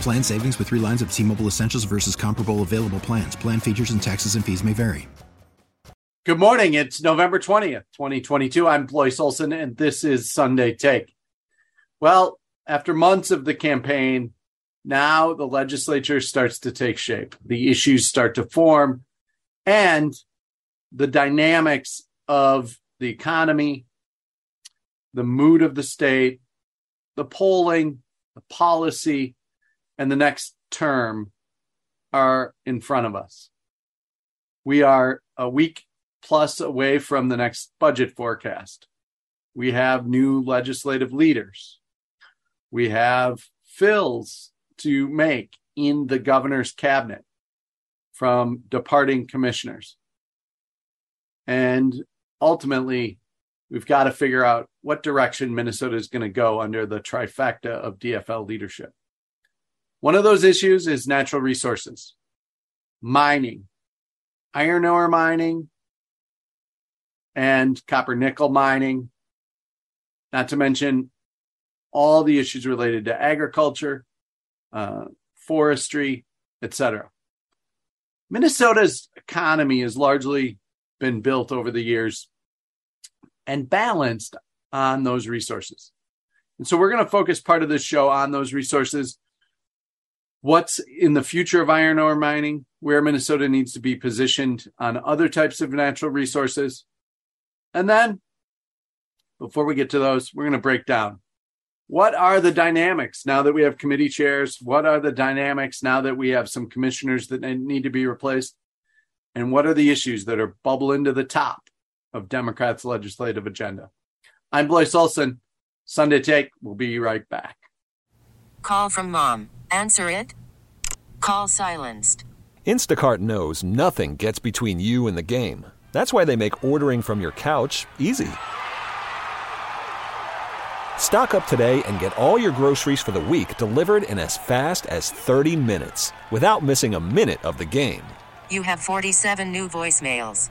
Plan savings with three lines of T Mobile Essentials versus comparable available plans. Plan features and taxes and fees may vary. Good morning. It's November 20th, 2022. I'm Blois Olson, and this is Sunday Take. Well, after months of the campaign, now the legislature starts to take shape. The issues start to form, and the dynamics of the economy, the mood of the state, the polling, the policy, and the next term are in front of us. We are a week plus away from the next budget forecast. We have new legislative leaders. We have fills to make in the governor's cabinet from departing commissioners. And ultimately, we've got to figure out what direction Minnesota is going to go under the trifecta of DFL leadership. One of those issues is natural resources, mining, iron ore mining, and copper nickel mining, not to mention all the issues related to agriculture, uh, forestry, etc. Minnesota's economy has largely been built over the years and balanced on those resources. And so we're going to focus part of this show on those resources what's in the future of iron ore mining, where Minnesota needs to be positioned on other types of natural resources. And then, before we get to those, we're going to break down what are the dynamics now that we have committee chairs? What are the dynamics now that we have some commissioners that need to be replaced? And what are the issues that are bubbling to the top of Democrats' legislative agenda? I'm Blois Olson. Sunday Take. We'll be right back. Call from mom. Answer it. Call silenced. Instacart knows nothing gets between you and the game. That's why they make ordering from your couch easy. Stock up today and get all your groceries for the week delivered in as fast as 30 minutes without missing a minute of the game. You have 47 new voicemails.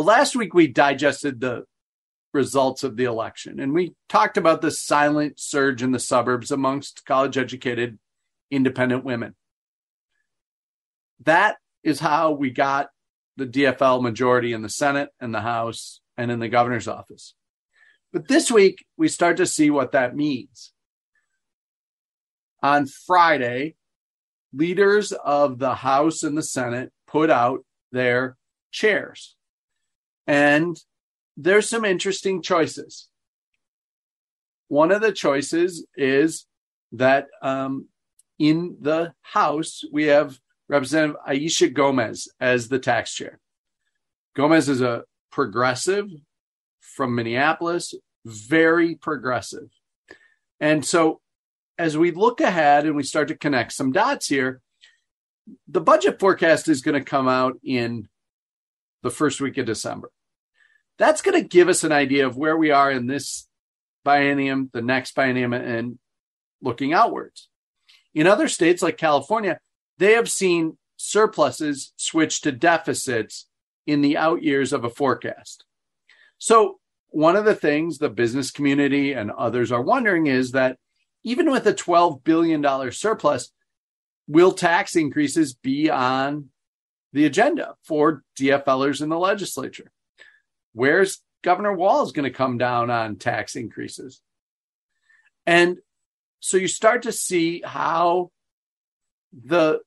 Well, last week we digested the results of the election and we talked about the silent surge in the suburbs amongst college educated independent women. That is how we got the DFL majority in the Senate and the House and in the governor's office. But this week, we start to see what that means. On Friday, leaders of the House and the Senate put out their chairs And there's some interesting choices. One of the choices is that um, in the House, we have Representative Aisha Gomez as the tax chair. Gomez is a progressive from Minneapolis, very progressive. And so as we look ahead and we start to connect some dots here, the budget forecast is going to come out in the first week of December. That's going to give us an idea of where we are in this biennium, the next biennium, and looking outwards. In other states like California, they have seen surpluses switch to deficits in the out years of a forecast. So, one of the things the business community and others are wondering is that even with a $12 billion surplus, will tax increases be on the agenda for DFLers in the legislature? Where's Governor Walz going to come down on tax increases? And so you start to see how the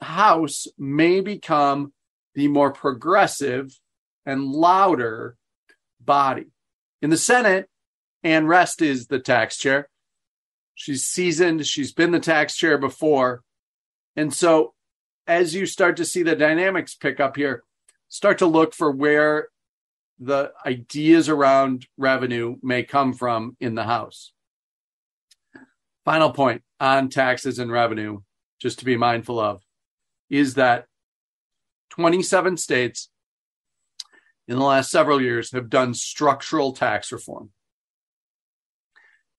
House may become the more progressive and louder body. In the Senate, Ann Rest is the tax chair. She's seasoned, she's been the tax chair before. And so as you start to see the dynamics pick up here, start to look for where the ideas around revenue may come from in the House. Final point on taxes and revenue, just to be mindful of, is that 27 states in the last several years have done structural tax reform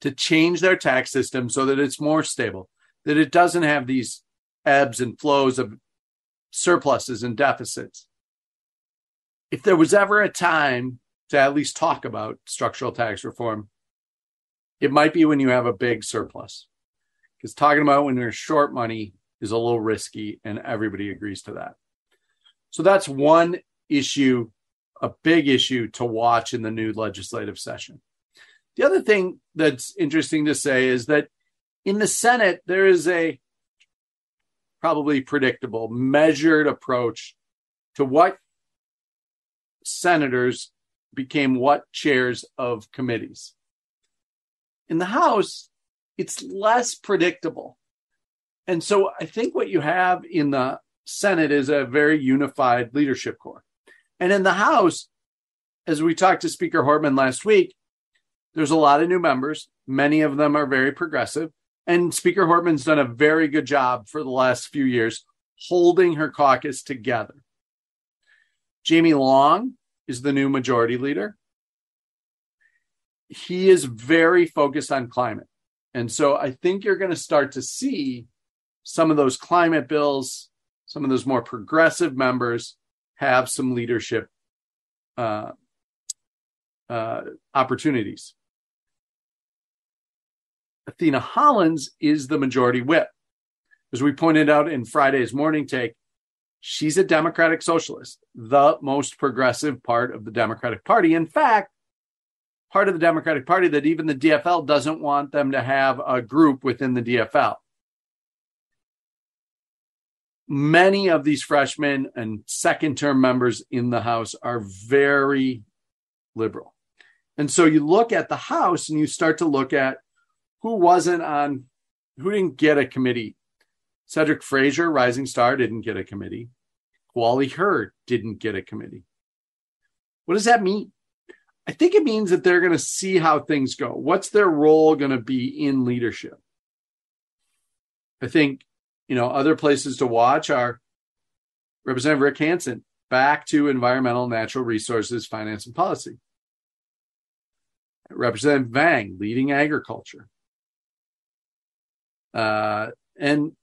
to change their tax system so that it's more stable, that it doesn't have these ebbs and flows of surpluses and deficits. If there was ever a time to at least talk about structural tax reform, it might be when you have a big surplus. Because talking about when you're short money is a little risky, and everybody agrees to that. So that's one issue, a big issue to watch in the new legislative session. The other thing that's interesting to say is that in the Senate, there is a probably predictable, measured approach to what senators became what chairs of committees. In the House, it's less predictable. And so I think what you have in the Senate is a very unified leadership core. And in the House, as we talked to Speaker Hortman last week, there's a lot of new members. Many of them are very progressive. And Speaker Hortman's done a very good job for the last few years holding her caucus together. Jamie Long is the new majority leader. He is very focused on climate. And so I think you're going to start to see some of those climate bills, some of those more progressive members have some leadership uh, uh, opportunities. Athena Hollins is the majority whip. As we pointed out in Friday's morning take, she's a Democratic socialist, the most progressive part of the Democratic Party. In fact, part of the Democratic Party that even the DFL doesn't want them to have a group within the DFL. Many of these freshmen and second term members in the House are very liberal. And so you look at the House and you start to look at who wasn't on, who didn't get a committee. Cedric Frazier, Rising Star, didn't get a committee. Wally Hurd didn't get a committee. What does that mean? I think it means that they're going to see how things go. What's their role going to be in leadership? I think, you know, other places to watch are Representative Rick Hansen, back to environmental, natural resources, finance, and policy. Representative Vang, leading agriculture. Uh, and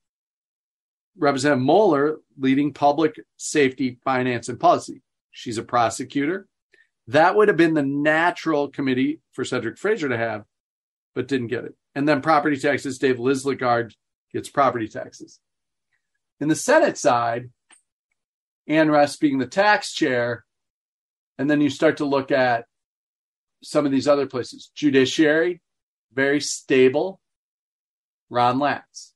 Representative Moller leading public safety, finance, and policy. She's a prosecutor. That would have been the natural committee for Cedric Frazier to have, but didn't get it. And then property taxes, Dave Lislegard gets property taxes. In the Senate side, Ann Rest being the tax chair, and then you start to look at some of these other places. Judiciary, very stable, Ron Latz.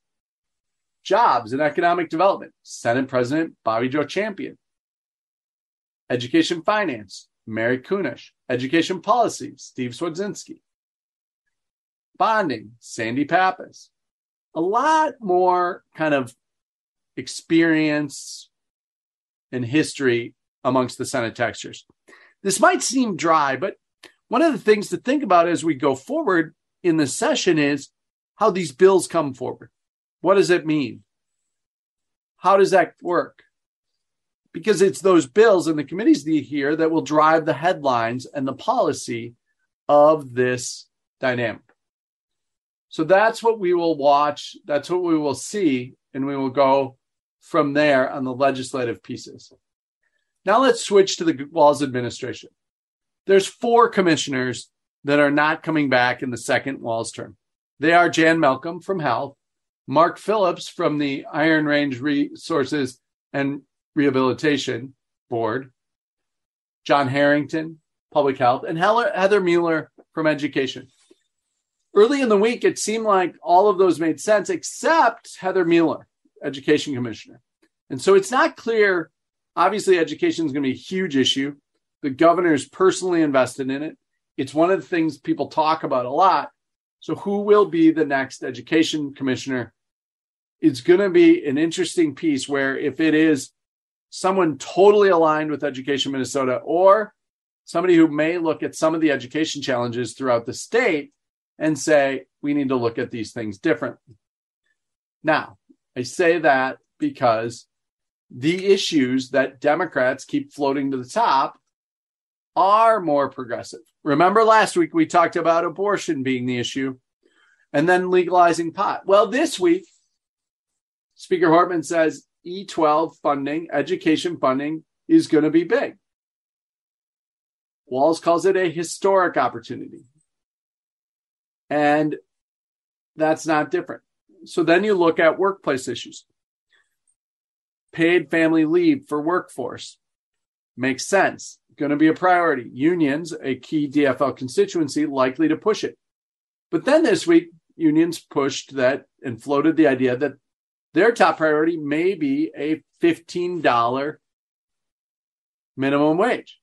Jobs and economic development, Senate President Bobby Joe Champion. Education Finance, Mary Kunesh. Education Policy, Steve Cwodzinski. Bonding, Sandy Pappas. A lot more kind of experience and history amongst the Senate textures. This might seem dry, but one of the things to think about as we go forward in the session is how these bills come forward. What does it mean? How does that work? Because it's those bills and the committees that you hear that will drive the headlines and the policy of this dynamic. So that's what we will watch. That's what we will see. And we will go from there on the legislative pieces. Now let's switch to the Walz administration. There's four commissioners that are not coming back in the second Walz term. They are Jan Malcolm from Health, Mark Phillips from the Iron Range Resources and Rehabilitation Board, John Harrington, Public Health, and Heather Mueller from Education. Early in the week, it seemed like all of those made sense except Heather Mueller, Education Commissioner. And so it's not clear. Obviously, education is going to be a huge issue. The governor is personally invested in it. It's one of the things people talk about a lot. So, who will be the next education commissioner? It's going to be an interesting piece where if it is someone totally aligned with Education Minnesota or somebody who may look at some of the education challenges throughout the state and say, we need to look at these things differently. Now, I say that because the issues that Democrats keep floating to the top are more progressive. Remember last week we talked about abortion being the issue and then legalizing pot. Well, this week, Speaker Hortman says E12 funding, education funding is going to be big. Walz calls it a historic opportunity. And that's not different. So then you look at workplace issues. Paid family leave for workforce makes sense going to be a priority. Unions, a key DFL constituency, likely to push it. But then this week, unions pushed that and floated the idea that their top priority may be a $15 minimum wage.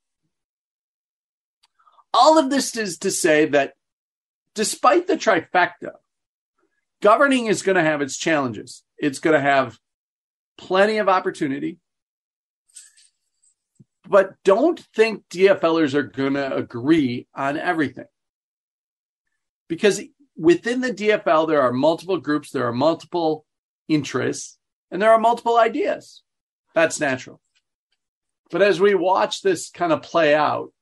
All of this is to say that despite the trifecta, governing is going to have its challenges. It's going to have plenty of opportunity but don't think DFLers are going to agree on everything. Because within the DFL, there are multiple groups, there are multiple interests, and there are multiple ideas. That's natural. But as we watch this kind of play out,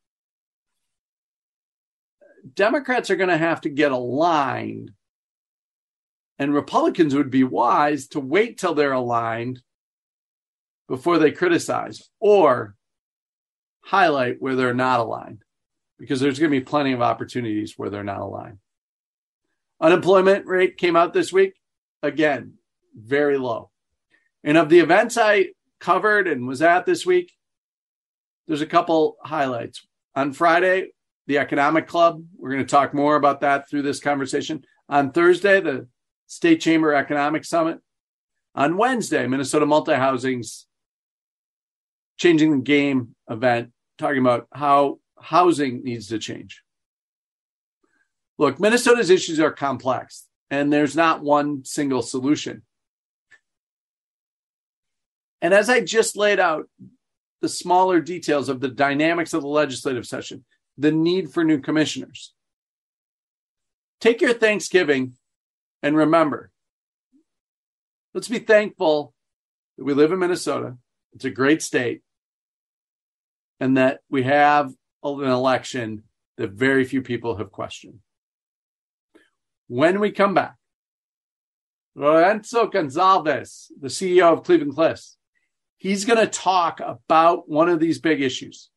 Democrats are going to have to get aligned, and Republicans would be wise to wait till they're aligned before they criticize, or highlight where they're not aligned because there's going to be plenty of opportunities where they're not aligned. Unemployment rate came out this week. Again, very low. And of the events I covered and was at this week, there's a couple highlights. On Friday, the Economic Club, we're going to talk more about that through this conversation. On Thursday, the State Chamber Economic Summit. On Wednesday, Minnesota Multi Housing's Changing the Game event talking about how housing needs to change. Look, Minnesota's issues are complex, and there's not one single solution. And as I just laid out the smaller details of the dynamics of the legislative session, the need for new commissioners, take your Thanksgiving and remember let's be thankful that we live in Minnesota. It's a great state and that we have an election that very few people have questioned. When we come back, Lourenco Goncalves, the CEO of Cleveland Cliffs, he's going to talk about one of these big issues.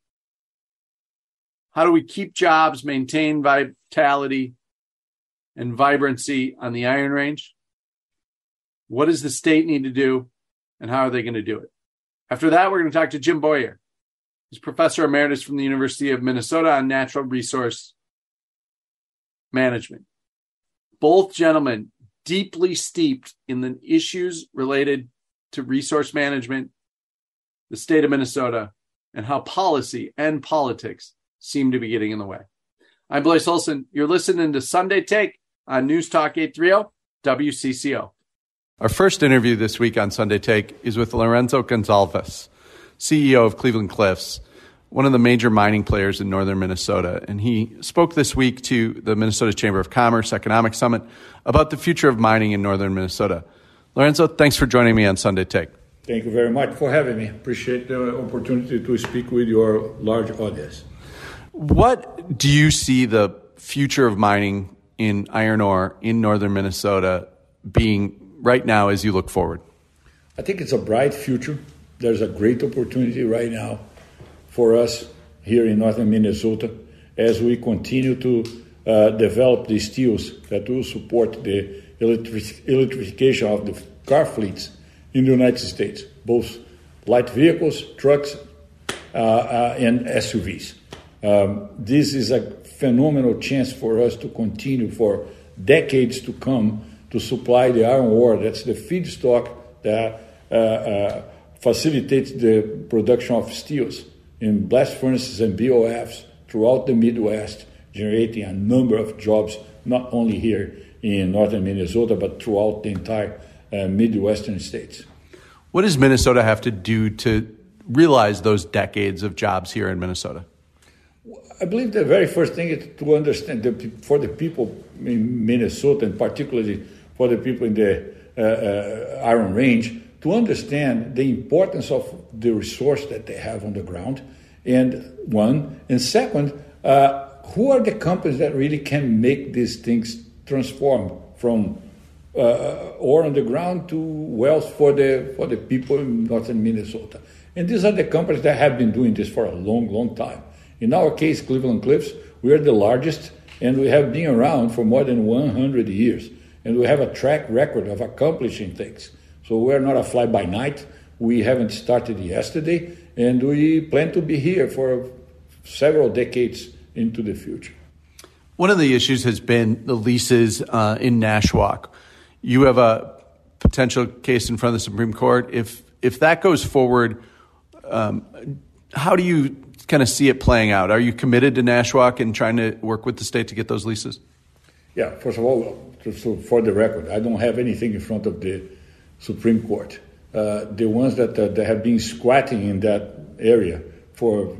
How do we keep jobs, maintain vitality and vibrancy on the Iron Range? What does the state need to do, and how are they going to do it? After that, we're going to talk to Jim Bowyer. He's professor emeritus from the University of Minnesota on natural resource management. Both gentlemen deeply steeped in the issues related to resource management, the state of Minnesota, and how policy and politics seem to be getting in the way. I'm Blois Olson. You're listening to Sunday Take on News Talk 830 WCCO. Our first interview this week on Sunday Take is with Lourenco Goncalves, CEO of Cleveland Cliffs, one of the major mining players in northern Minnesota. And he spoke this week to the Minnesota Chamber of Commerce Economic Summit about the future of mining in northern Minnesota. Lourenco, thanks for joining me on Sunday Take. Thank you very much for having me. Appreciate the opportunity to speak with your large audience. What do you see the future of mining in iron ore in northern Minnesota being right now as you look forward? I think it's a bright future. There's a great opportunity right now for us here in northern Minnesota as we continue to uh, develop the steels that will support the electric- electrification of the car fleets in the United States, both light vehicles, trucks, uh, uh, and SUVs. Um, this is a phenomenal chance for us to continue for decades to come to supply the iron ore. That's the feedstock that uh, uh, facilitates the production of steels in blast furnaces and BOFs throughout the Midwest, generating a number of jobs, not only here in northern Minnesota, but throughout the entire uh, Midwestern states. What does Minnesota have to do to realize those decades of jobs here in Minnesota? I believe the very first thing is to understand that for the people in Minnesota, and particularly for the people in the uh, uh, Iron Range, to understand the importance of the resource that they have on the ground, and one, and second, uh, who are the companies that really can make these things transform from uh, on the ground to wealth for the for the people in northern Minnesota. And these are the companies that have been doing this for a long, long time. In our case, Cleveland Cliffs, we are the largest and we have been around for more than 100 years. And we have a track record of accomplishing things. So we're not a fly by night. We haven't started yesterday, and we plan to be here for several decades into the future. One of the issues has been the leases uh, in Nashwauk. You have a potential case in front of the Supreme Court. If if that goes forward, um, how do you kind of see it playing out? Are you committed to Nashwauk and trying to work with the state to get those leases? Yeah, first of all, so for the record, I don't have anything in front of the Supreme Court. Uh, the ones that, uh, that have been squatting in that area for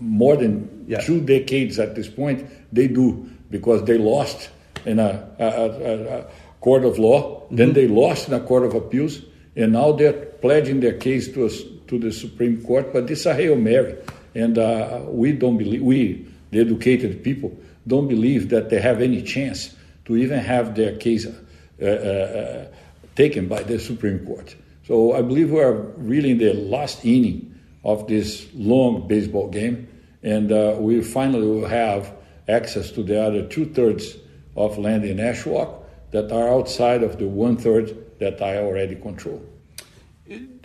more than yeah. two decades at this point, they do because they lost in a, a, a, a court of law, mm-hmm. then they lost in a court of appeals, and now they're pledging their case to us to the Supreme Court. But this is a hail mary. And uh, we don't believe, we, the educated people, don't believe that they have any chance to even have their case uh, uh, taken by the Supreme Court. So I believe we are really in the last inning of this long baseball game, and uh, we finally will have access to the other two thirds of land in Nashwauk that are outside of the one third that I already control.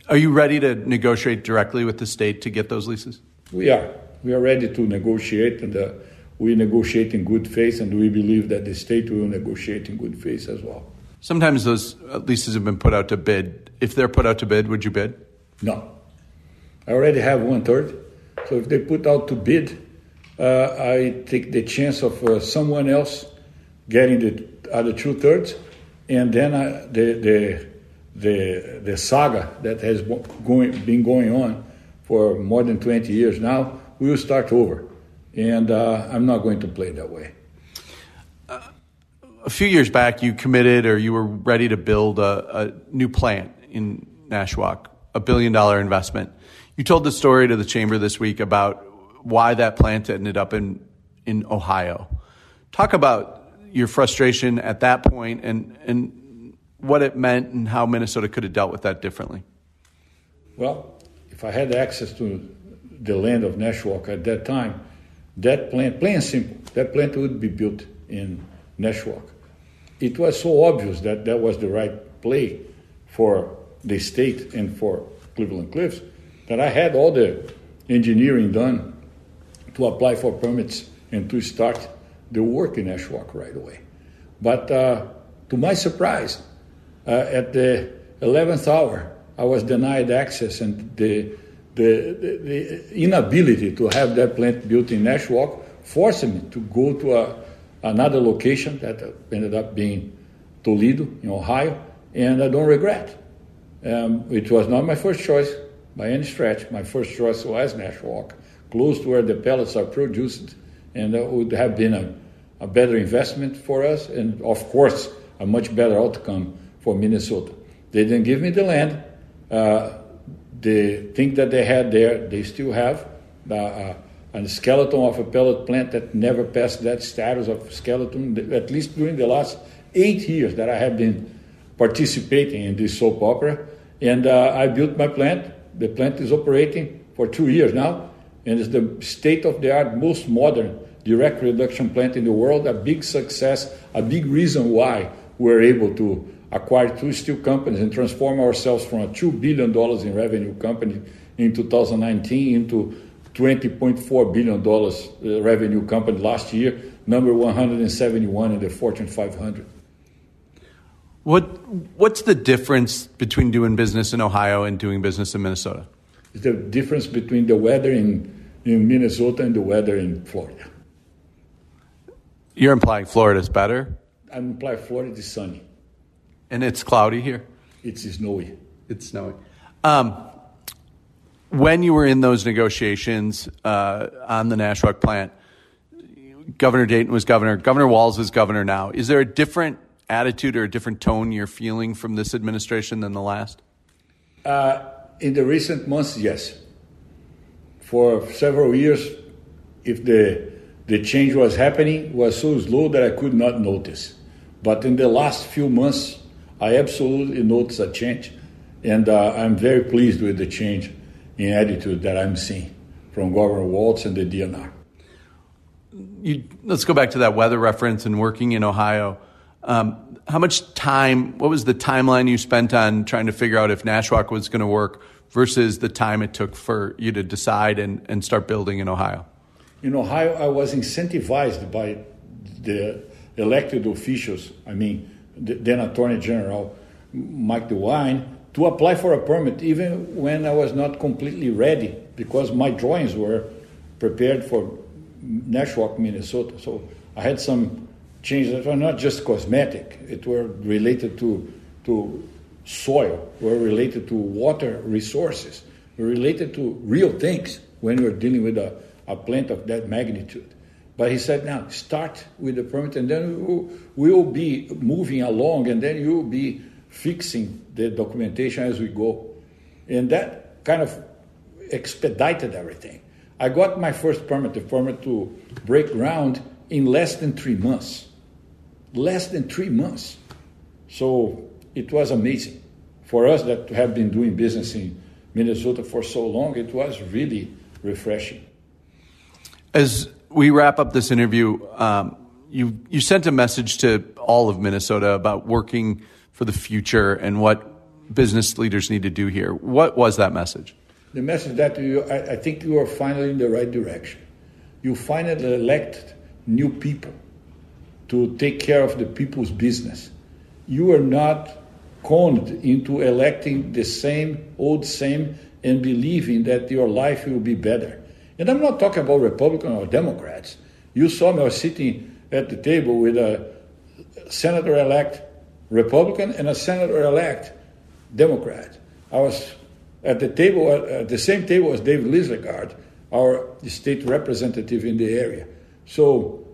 Are you ready to negotiate directly with the state to get those leases? We are. We are ready to negotiate, and uh, we negotiate in good faith, and we believe that the state will negotiate in good faith as well. Sometimes those leases have been put out to bid. If they're put out to bid, would you bid? No. I already have one third. So if they put out to bid, uh, I take the chance of uh, someone else getting the other two thirds, and then uh, the, the the the saga that has going, been going on for more than 20 years now, will start over. And uh, I'm not going to play that way. Uh, a few years back, you committed or you were ready to build a, a new plant in Nashwauk, a billion dollar investment. You told the story to the chamber this week about why that plant ended up in, in Ohio. Talk about your frustration at that point and, and what it meant and how Minnesota could have dealt with that differently. Well, if I had access to the land of Nashwauk at that time, that plant, plain simple, that plant would be built in Nashwauk. It was so obvious that that was the right play for the state and for Cleveland Cliffs that I had all the engineering done to apply for permits and to start the work in Nashwauk right away. But uh, to my surprise, uh, at the 11th hour, I was denied access, and the the, the, the, inability to have that plant built in Nashwauk forced me to go to a, another location that ended up being Toledo in Ohio, and I don't regret. Um, it was not my first choice by any stretch. My first choice was Nashwauk, close to where the pellets are produced, and that would have been a, a better investment for us, and of course, a much better outcome for Minnesota. They didn't give me the land. Uh, the thing that they had there, they still have. Uh, uh, a skeleton of a pellet plant that never passed that status of skeleton, at least during the last eight years that I have been participating in this soap opera. And uh, I built my plant. The plant is operating for two years now, and it's the state of the art, most modern direct reduction plant in the world. A big success, a big reason why we're able to acquire two steel companies and transform ourselves from a $2 billion in revenue company in 2019 into $20.4 billion uh, revenue company last year, number 171 in the Fortune 500. What what's the difference between doing business in Ohio and doing business in Minnesota? It's the difference between the weather in, in Minnesota and the weather in Florida. You're implying Florida's better? I'm implying Florida is sunny. And it's cloudy here? It's snowy. It's snowy. Um, when you were in those negotiations uh, on the Nashwauk plant, Governor Dayton was governor. Governor Walz is governor now. Is there a different attitude or a different tone you're feeling from this administration than the last? Uh, in the recent months, yes. For several years, if the the change was happening, was so slow that I could not notice. But in the last few months, I absolutely noticed a change, and uh, I'm very pleased with the change in attitude that I'm seeing from Governor Walz and the DNR. You, let's go back to that weather reference and working in Ohio. Um, how much time, what was the timeline you spent on trying to figure out if Nashwauk was going to work versus the time it took for you to decide and, and start building in Ohio? In Ohio, I was incentivized by the elected officials, I mean, the then Attorney General Mike DeWine, to apply for a permit even when I was not completely ready because my drawings were prepared for Nashwauk, Minnesota. So I had some changes that were not just cosmetic, it were related to, to soil, were related to water resources, were related to real things when you're dealing with a, a plant of that magnitude. But he said, now start with the permit and then we'll, we'll be moving along and then you'll be fixing the documentation as we go. And that kind of expedited everything. I got my first permit, the permit to break ground, in less than three months. Less than three months. So it was amazing. For us that to have been doing business in Minnesota for so long, it was really refreshing. As we wrap up this interview, um, you you sent a message to all of Minnesota about working for the future and what business leaders need to do here. What was that message? The message that you, I, I think you are finally in the right direction. You finally elect new people to take care of the people's business. You are not conned into electing the same old same and believing that your life will be better. And I'm not talking about Republicans or Democrats. You saw me, sitting at the table with a senator elect Republican and a senator elect Democrat. I was at the table, at the same table as David Lislegard, our state representative in the area. So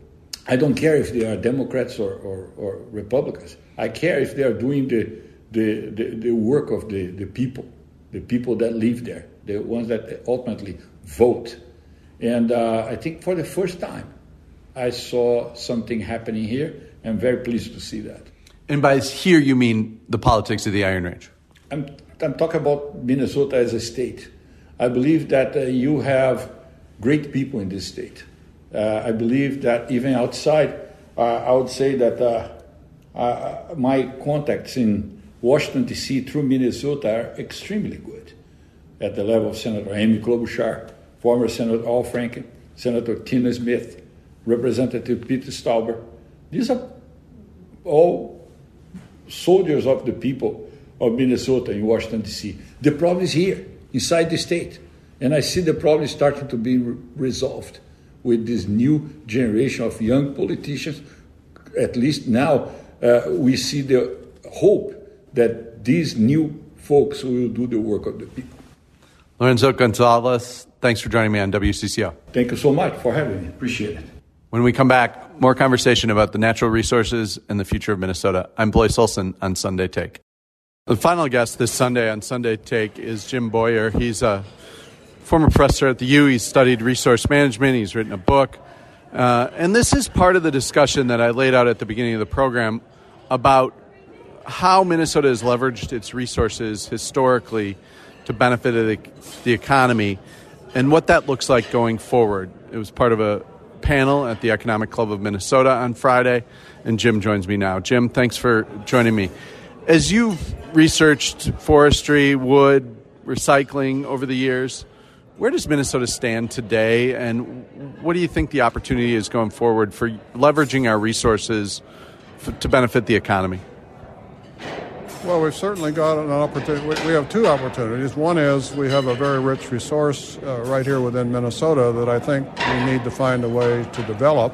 I don't care if they are Democrats or, or, or Republicans. I care if they are doing the, the, the, the work of the, the people, the people that live there, the ones that ultimately vote. And uh, I think for the first time, I saw something happening here. I'm very pleased to see that. And by here, you mean the politics of the Iron Range? I'm, I'm talking about Minnesota as a state. I believe that uh, you have great people in this state. Uh, I believe that even outside, uh, I would say that uh, uh, my contacts in Washington, D.C. through Minnesota are extremely good at the level of Senator Amy Klobuchar, former Senator Al Franken, Senator Tina Smith, Representative Peter Stauber. These are all soldiers of the people of Minnesota in Washington, D.C. The problem is here, inside the state. And I see the problem starting to be re- resolved with this new generation of young politicians. At least now, uh, we see the hope that these new folks will do the work of the people. Lourenco Goncalves, thanks for joining me on WCCO. Thank you so much for having me. Appreciate it. When we come back, more conversation about the natural resources and the future of Minnesota. I'm Blois Olson on Sunday Take. The final guest this Sunday on Sunday Take is Jim Bowyer. He's a former professor at the U. He's studied resource management. He's written a book. Uh, and this is part of the discussion that I laid out at the beginning of the program about how Minnesota has leveraged its resources historically to benefit the, the economy and what that looks like going forward. It was part of a panel at the Economic Club of Minnesota on Friday, and Jim joins me now. Jim, thanks for joining me. As you've researched forestry, wood, recycling over the years, where does Minnesota stand today, and what do you think the opportunity is going forward for leveraging our resources to benefit the economy? Well, we've certainly got an opportunity. We have two opportunities. One is we have a very rich resource uh, right here within Minnesota that I think we need to find a way to develop.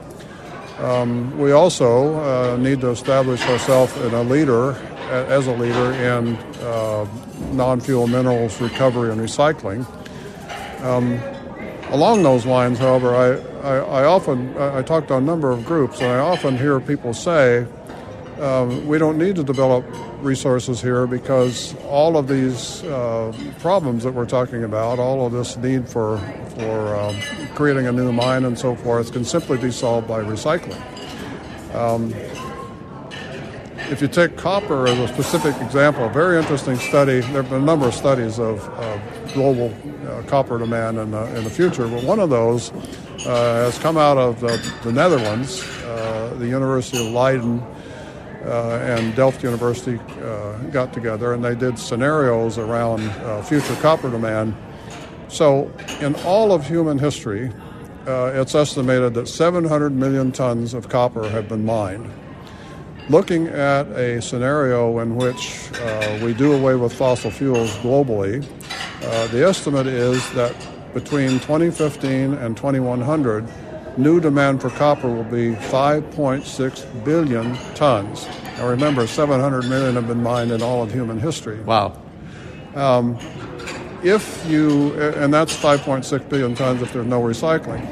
Um, we also uh, need to establish ourselves in a leader, as a leader in uh, non-fuel minerals recovery and recycling. Um, along those lines, however, I, I, I, often I talk to a number of groups, and I often hear people say, um, we don't need to develop resources here because all of these uh, problems that we're talking about, all of this need for for um, creating a new mine and so forth, can simply be solved by recycling. Um, if you take copper as a specific example, a very interesting study. There have been a number of studies of, of global uh, copper demand in the, in the future, but one of those uh, has come out of the, the Netherlands, uh, the University of Leiden. Uh, and Delft University uh, got together and they did scenarios around uh, future copper demand. So, in all of human history, it's estimated that 700 million tons of copper have been mined looking at a scenario in which uh, we do away with fossil fuels globally, uh, the estimate is that between 2015 and 2100, new demand for copper will be 5.6 billion tons. Now remember, 700 million have been mined in all of human history. Wow. Um, if you, and that's 5.6 billion tons if there's no recycling.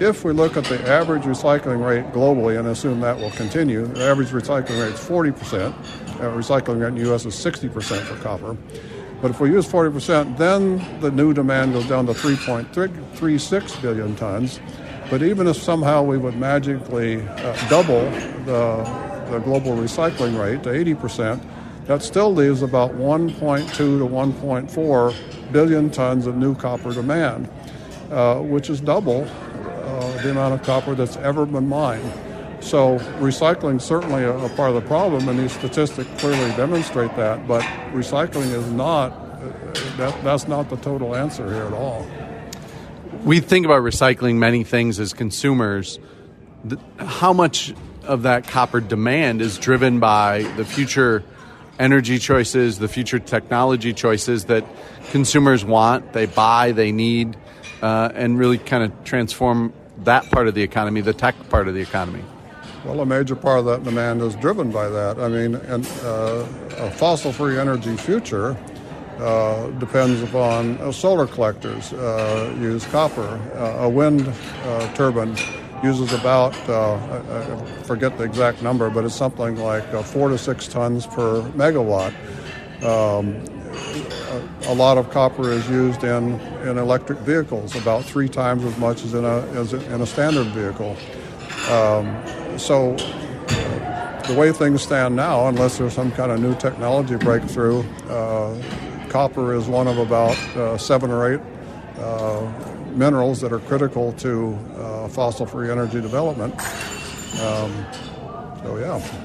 If we look at the average recycling rate globally and assume that will continue, the average recycling rate is 40%. Uh, recycling rate in the U.S. is 60% for copper. But if we use 40%, then the new demand goes down to 3.36 billion tons. But even if somehow we would magically uh, double the, the global recycling rate to 80%, that still leaves about 1.2 to 1.4 billion tons of new copper demand, uh, which is double uh, the amount of copper that's ever been mined. So recycling certainly a, a, part of the problem, and these statistics clearly demonstrate that. But recycling is not that, that's not the total answer here at all. We think about recycling many things as consumers. How much of that copper demand is driven by the future energy choices, the future technology choices that consumers want, they buy, they need, uh, and really kind of transform that part of the economy, the tech part of the economy? Well, a major part of that demand is driven by that. I mean, and, uh, a fossil free energy future uh, depends upon uh, solar collectors uh, use copper. Uh, a wind turbine uses about, I forget the exact number, but it's something like four to six tons per megawatt. Um, a lot of copper is used in, in electric vehicles, about three times as much as in a, as in a standard vehicle. Um, so the way things stand now, unless there's some kind of new technology breakthrough, uh, copper is one of about uh, seven or eight uh, minerals that are critical to uh, fossil-free energy development. Um, so yeah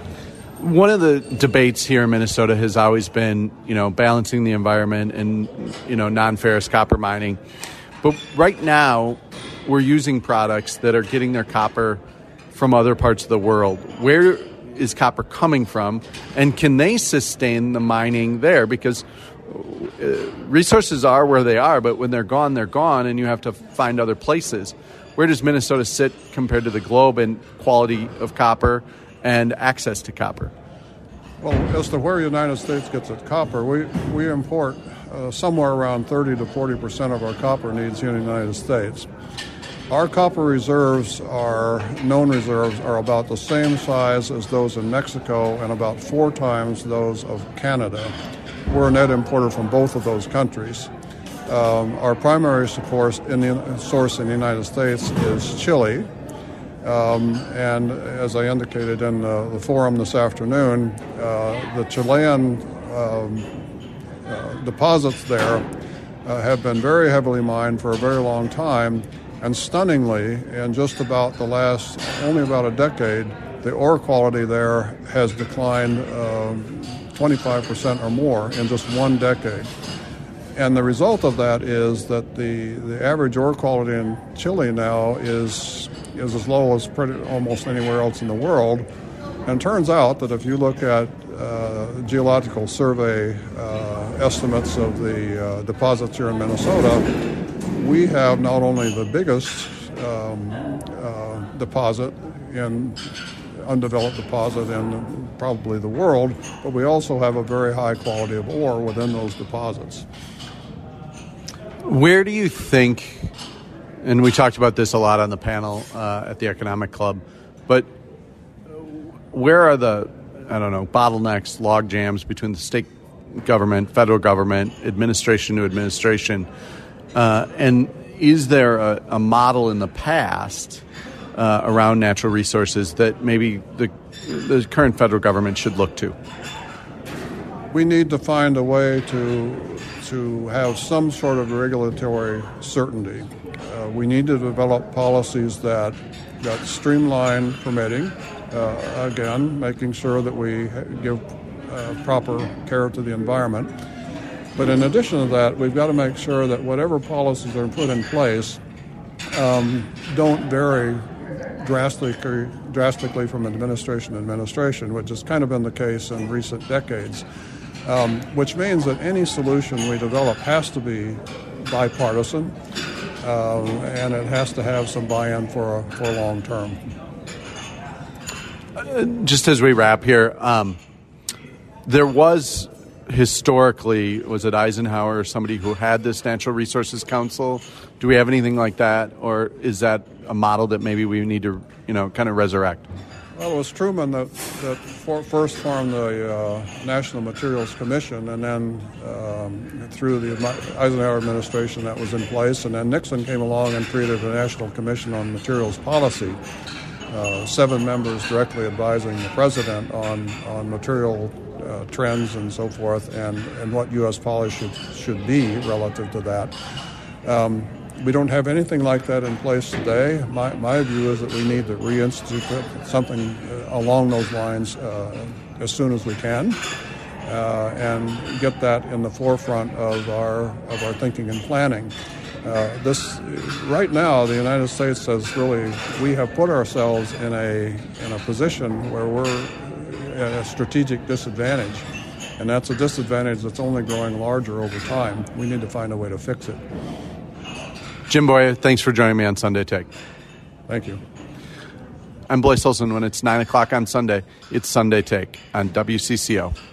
one of the debates here in Minnesota has always been, you know, balancing the environment and, you know, non ferrous copper mining. But right now, we're using products that are getting their copper from other parts of the world. Where is copper coming from? And can they sustain the mining there? Because resources are where they are, but when they're gone, they're gone, and you have to find other places. Where does Minnesota sit compared to the globe in quality of copper and access to copper? Well, as to where the United States gets its copper, we, we import uh, somewhere around 30 to 40 percent of our copper needs here in the United States. Our copper reserves are known reserves are about the same size as those in Mexico and about four times those of Canada. We're a net importer from both of those countries. Um, our primary source in, the, source in the United States is Chile. Um, and as I indicated in uh, the forum this afternoon, uh, the Chilean um, uh, deposits there uh, have been very heavily mined for a very long time. And stunningly, in just about the last, only about a decade, the ore quality there has declined 25% um, or more in just one decade. And the result of that is that the, the average ore quality in Chile now is, is as low as pretty, almost anywhere else in the world. And it turns out that if you look at uh, geological survey uh, estimates of the uh, deposits here in Minnesota, we have not only the biggest um, uh, deposit in undeveloped deposit in probably the world, but we also have a very high quality of ore within those deposits. Where do you think, and we talked about this a lot on the panel uh, at the Economic Club, but where are the, I don't know, bottlenecks, log jams between the state government, federal government, administration to administration? Uh, and is there a, a, model in the past uh, around natural resources that maybe the, the current federal government should look to? We need to find a way to to have some sort of regulatory certainty. Uh, we need to develop policies that that streamline permitting. Uh, again, making sure that we give uh, proper care to the environment. But in addition to that, we've got to make sure that whatever policies are put in place um, don't vary drastically, drastically from administration to administration, which has kind of been the case in recent decades um, which means that any solution we develop has to be bipartisan um, and it has to have some buy-in for a, for long term. Uh, just as we wrap here, um, there was historically was it Eisenhower or somebody who had this Natural Resources Council? Do we have anything like that, or is that a model that maybe we need to you know kind of resurrect? Well, it was Truman that, that for, first formed the uh, National Materials Commission, and then um, through the Eisenhower administration that was in place, and then Nixon came along and created the National Commission on Materials Policy. Uh, seven members directly advising the president on, on material uh, trends and so forth, and, and what U.S. policy should, should be relative to that. Um, we don't have anything like that in place today. My, my view is that we need to reinstitute something uh, along those lines uh, as soon as we can. Uh, and get that in the forefront of our of our thinking and planning. Uh, this right now, the United States has really we have put ourselves in a in a position where we're at a strategic disadvantage, and that's a disadvantage that's only growing larger over time. We need to find a way to fix it. Jim Bowyer, thanks for joining me on Sunday Take. Thank you. I'm Blois Olson. When it's 9 o'clock on Sunday, it's Sunday Take on WCCO.